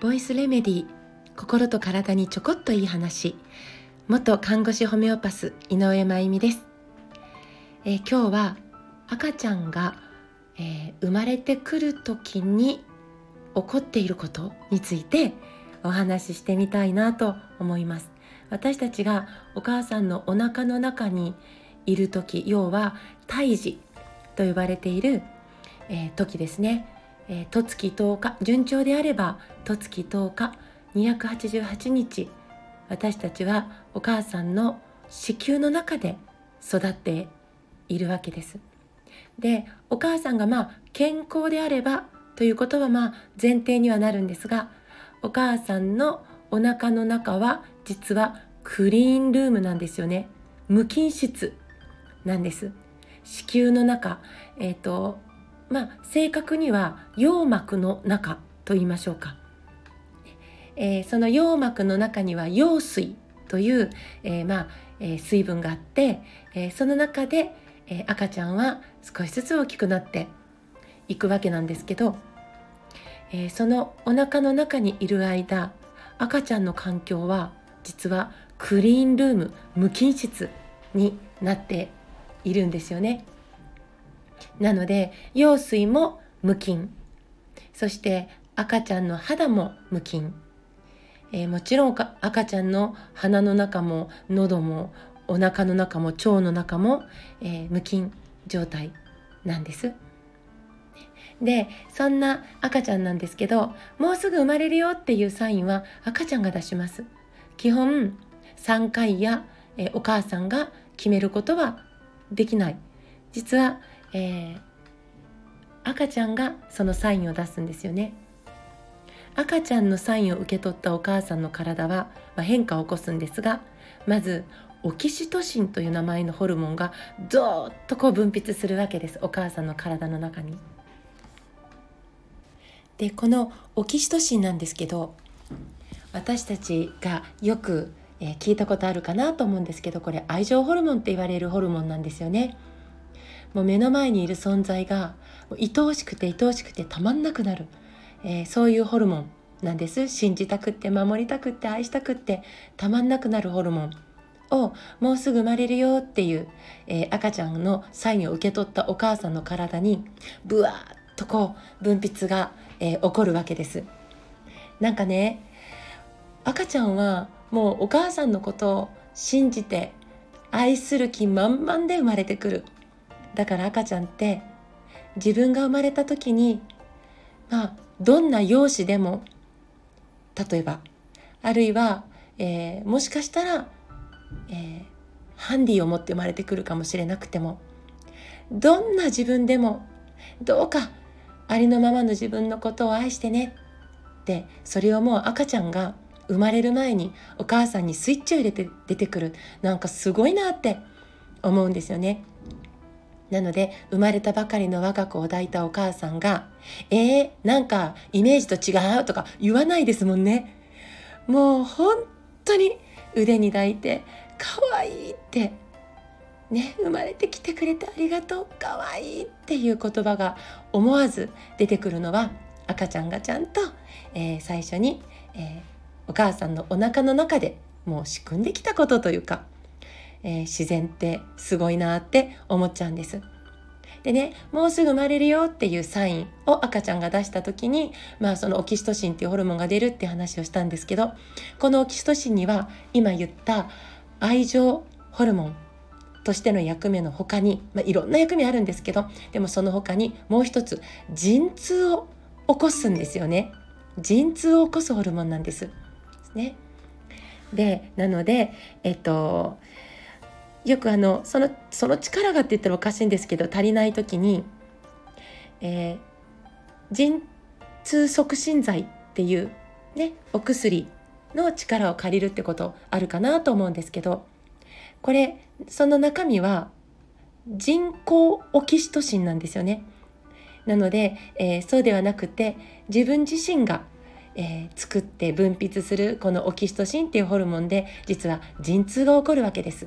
ボイスレメディ心と体にちょこっといい話。元看護師ホメオパス井上真由美です、えー、今日は赤ちゃんが、えー、生まれてくる時に起こっていることについてお話ししてみたいなと思います。私たちがお母さんのお腹の中にいる時要は胎児と呼ばれている、えー、時ですね。えー、十月10日順調であれば十月10日288日私たちはお母さんの子宮の中で育っているわけです。でお母さんがまあ健康であればということはまあ前提にはなるんですがお母さんのお腹の中は実はクリーンルームなんですよね無菌室なんです子宮の中えっ、ー、とまあ、正確には羊膜の中と言いましょうか、えー、その羊膜の中には羊水という、えー、まあえー、水分があって、えー、その中で、え赤ちゃんは少しずつ大きくなっていくわけなんですけど、えそのお腹の中にいる間赤ちゃんの環境は実はクリーンルーム無菌室になっているんですよね。なので羊水も無菌。そして赤ちゃんの肌も無菌、えー、もちろん赤ちゃんの鼻の中も喉もお腹の中も腸の中も、えー、無菌状態なんです。でそんな赤ちゃんなんですけどもうすぐ生まれるよっていうサインは赤ちゃんが出します。基本3回や、え、お母さんが決めることはできない。実はえー、赤ちゃんがそのサインを出すんですよね赤ちゃんのサインを受け取ったお母さんの体は、まあ、変化を起こすんですがまずオキシトシンという名前のホルモンがドーッとこう分泌するわけですお母さんの体の中に。でこのオキシトシンなんですけど私たちがよく、えー、聞いたことあるかなと思うんですけどこれ愛情ホルモンって言われるホルモンなんですよね。もう目の前にいる存在が愛おしくて愛おしくてたまんなくなる、えー、そういうホルモンなんです。信じたくって守りたくって愛したくってたまんなくなるホルモンをもうすぐ生まれるよっていう、えー、赤ちゃんのサインを受け取ったお母さんの体にブワーッとこう分泌が、えー、起こるわけです。なんかね赤ちゃんはもうお母さんのことを信じて愛する気満々で生まれてくる。だから赤ちゃんって自分が生まれた時にまあどんな容姿でも例えばあるいは、えー、もしかしたら、えー、ハンディを持って生まれてくるかもしれなくてもどんな自分でもどうかありのままの自分のことを愛してねってそれをもう赤ちゃんが生まれる前にお母さんにスイッチを入れて出てくるなんかすごいなって思うんですよね。なので生まれたばかりの我が子を抱いたお母さんが「えー、なんかイメージと違う」とか言わないですもんね。もう本当に腕に抱いて「可愛いいってね生まれてきてくれてありがとう可愛いっていう言葉が思わず出てくるのは赤ちゃんがちゃんと、えー、最初に、えー、お母さんのお腹の中でもう仕組んできたことというかえー、自然ってすごいなって思っちゃうんです。でねもうすぐ生まれるよっていうサインを赤ちゃんが出した時にまあそのオキシトシンっていうホルモンが出るって話をしたんですけどこのオキシトシンには今言った愛情ホルモンとしての役目の他に、まあ、いろんな役目あるんですけどでもその他にもう一つ陣痛を起こすんですよね陣痛を起こすホルモンなんです。ね、でなのでえっとよくあのそのその力がって言ったらおかしいんですけど足りない時に、えー、陣痛促進剤っていうねお薬の力を借りるってことあるかなと思うんですけどこれその中身は人工オキシトシンなんですよね。なので、えー、そうではなくて自分自身が、えー、作って分泌するこのオキシトシンっていうホルモンで実は陣痛が起こるわけです。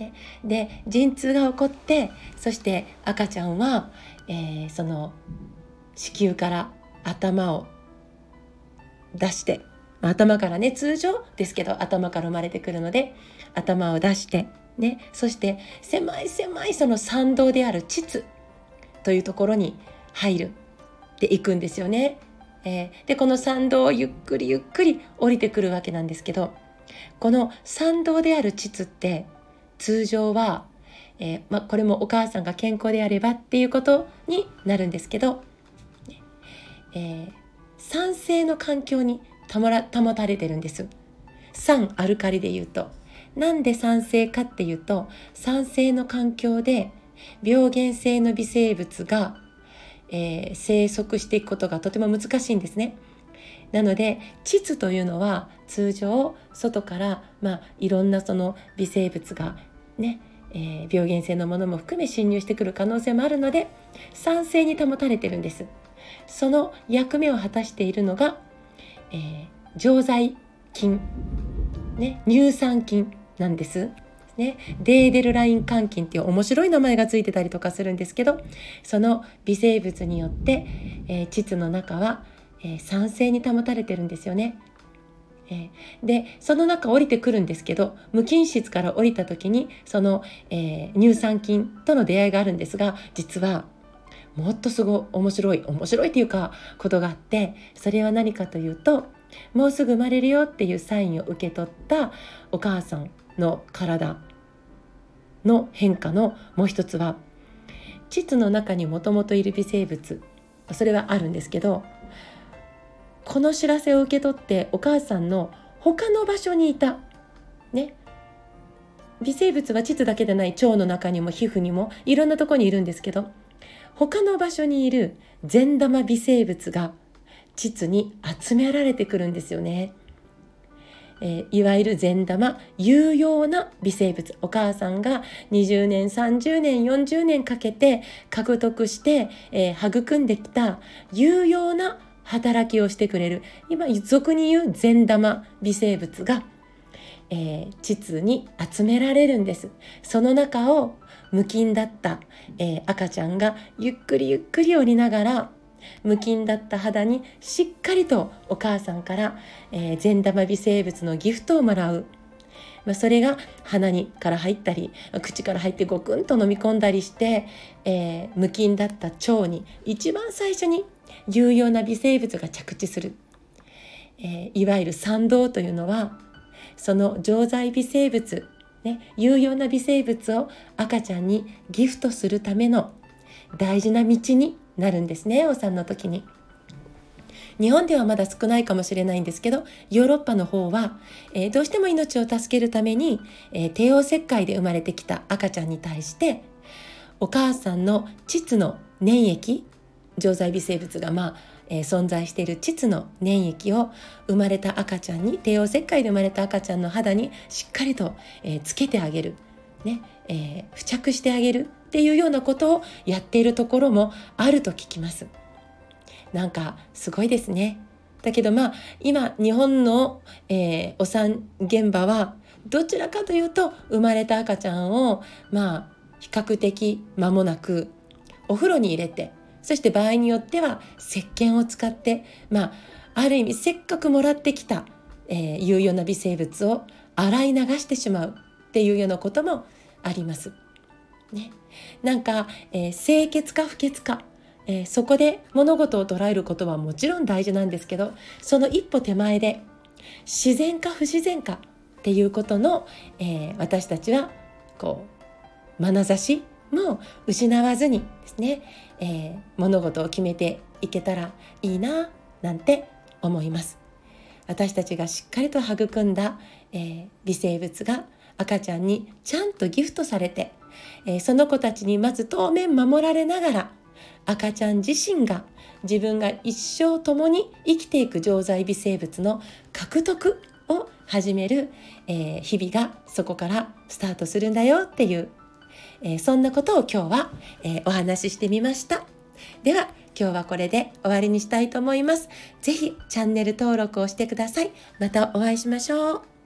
ね、で陣痛が起こってそして赤ちゃんは、えー、その子宮から頭を出して頭からね通常ですけど頭から生まれてくるので頭を出してねそして狭い狭いその参道である膣というところに入るでいくんですよね。えー、でこの参道をゆっくりゆっくり降りてくるわけなんですけどこの参道である膣って通常は、えー、ま、これもお母さんが健康であればっていうことになるんですけど、えー、酸性の環境に保たれてるんです。酸アルカリで言うと。なんで酸性かっていうと酸性の環境で病原性の微生物が、えー、生息していくことがとても難しいんですね。なので膣というのは通常外から、まあ、いろんなその微生物がね、えー、病原性のものも含め侵入してくる可能性もあるので酸性に保たれてるんですその役目を果たしているのが、えー、常在菌、ね、乳酸菌なんです。ね、デーデルライン肝菌っていう面白い名前がついてたりとかするんですけどその微生物によって、えー、膣の中は、えー、酸性に保たれてるんですよね。えー、でその中降りてくるんですけど無菌室から降りた時にその、えー、乳酸菌との出会いがあるんですが実はもっとすごい面白い面白いっていうかことがあってそれは何かというともうすぐ生まれるよっていうサインを受け取ったお母さんの体の変化のもう一つは膣の中にもともといる微生物それはあるんですけどこの知らせを受け取ってお母さんの他の場所にいた。ね。微生物は膣だけでない腸の中にも皮膚にもいろんなとこにいるんですけど他の場所にいる善玉微生物が膣に集められてくるんですよね。えー、いわゆる善玉有用な微生物。お母さんが20年30年40年かけて獲得して、えー、育んできた有用な働きをしてくれる今俗に言う善玉微生物が、えー、膣に集められるんですその中を無菌だった、えー、赤ちゃんがゆっくりゆっくり降りながら無菌だった肌にしっかりとお母さんから、えー、善玉微生物のギフトをもらう。まあ、それが鼻にから入ったり口から入ってゴクンと飲み込んだりして、えー、無菌だった腸に一番最初に有用な微生物が着地する、えー、いわゆる賛同というのはその常在微生物、ね、有用な微生物を赤ちゃんにギフトするための大事な道になるんですねお産の時に。日本ではまだ少ないかもしれないんですけどヨーロッパの方は、えー、どうしても命を助けるために、えー、帝王切開で生まれてきた赤ちゃんに対してお母さんの膣の粘液常在微生物がまあ、えー、存在している膣の粘液を生まれた赤ちゃんに帝王切開で生まれた赤ちゃんの肌にしっかりと、えー、つけてあげる、ねえー、付着してあげるっていうようなことをやっているところもあると聞きます。なんかすごいですね。だけどまあ今日本の、えー、お産現場はどちらかというと生まれた赤ちゃんをまあ比較的間もなくお風呂に入れてそして場合によっては石鹸を使ってまあある意味せっかくもらってきた、えー、有用な微生物を洗い流してしまうっていうようなこともあります。ね、なんか、えー、清潔か不潔か、えー、そこで物事を捉えることはもちろん大事なんですけどその一歩手前で自然か不自然かっていうことの、えー、私たちはこう眼差しも失わずにですね、え物事を決めていけたらいいななんて思います。私たちがしっかりと育んだ、え微生物が赤ちゃんにちゃんとギフトされてえー、その子たちにまず当面守られながら赤ちゃん自身が自分が一生共に生きていく常在微生物の獲得を始める、えー、日々がそこからスタートするんだよっていう、えー、そんなことを今日は、えー、お話ししてみました。では今日はこれで終わりにしたいと思います。是非チャンネル登録をしてください。またお会いしましょう。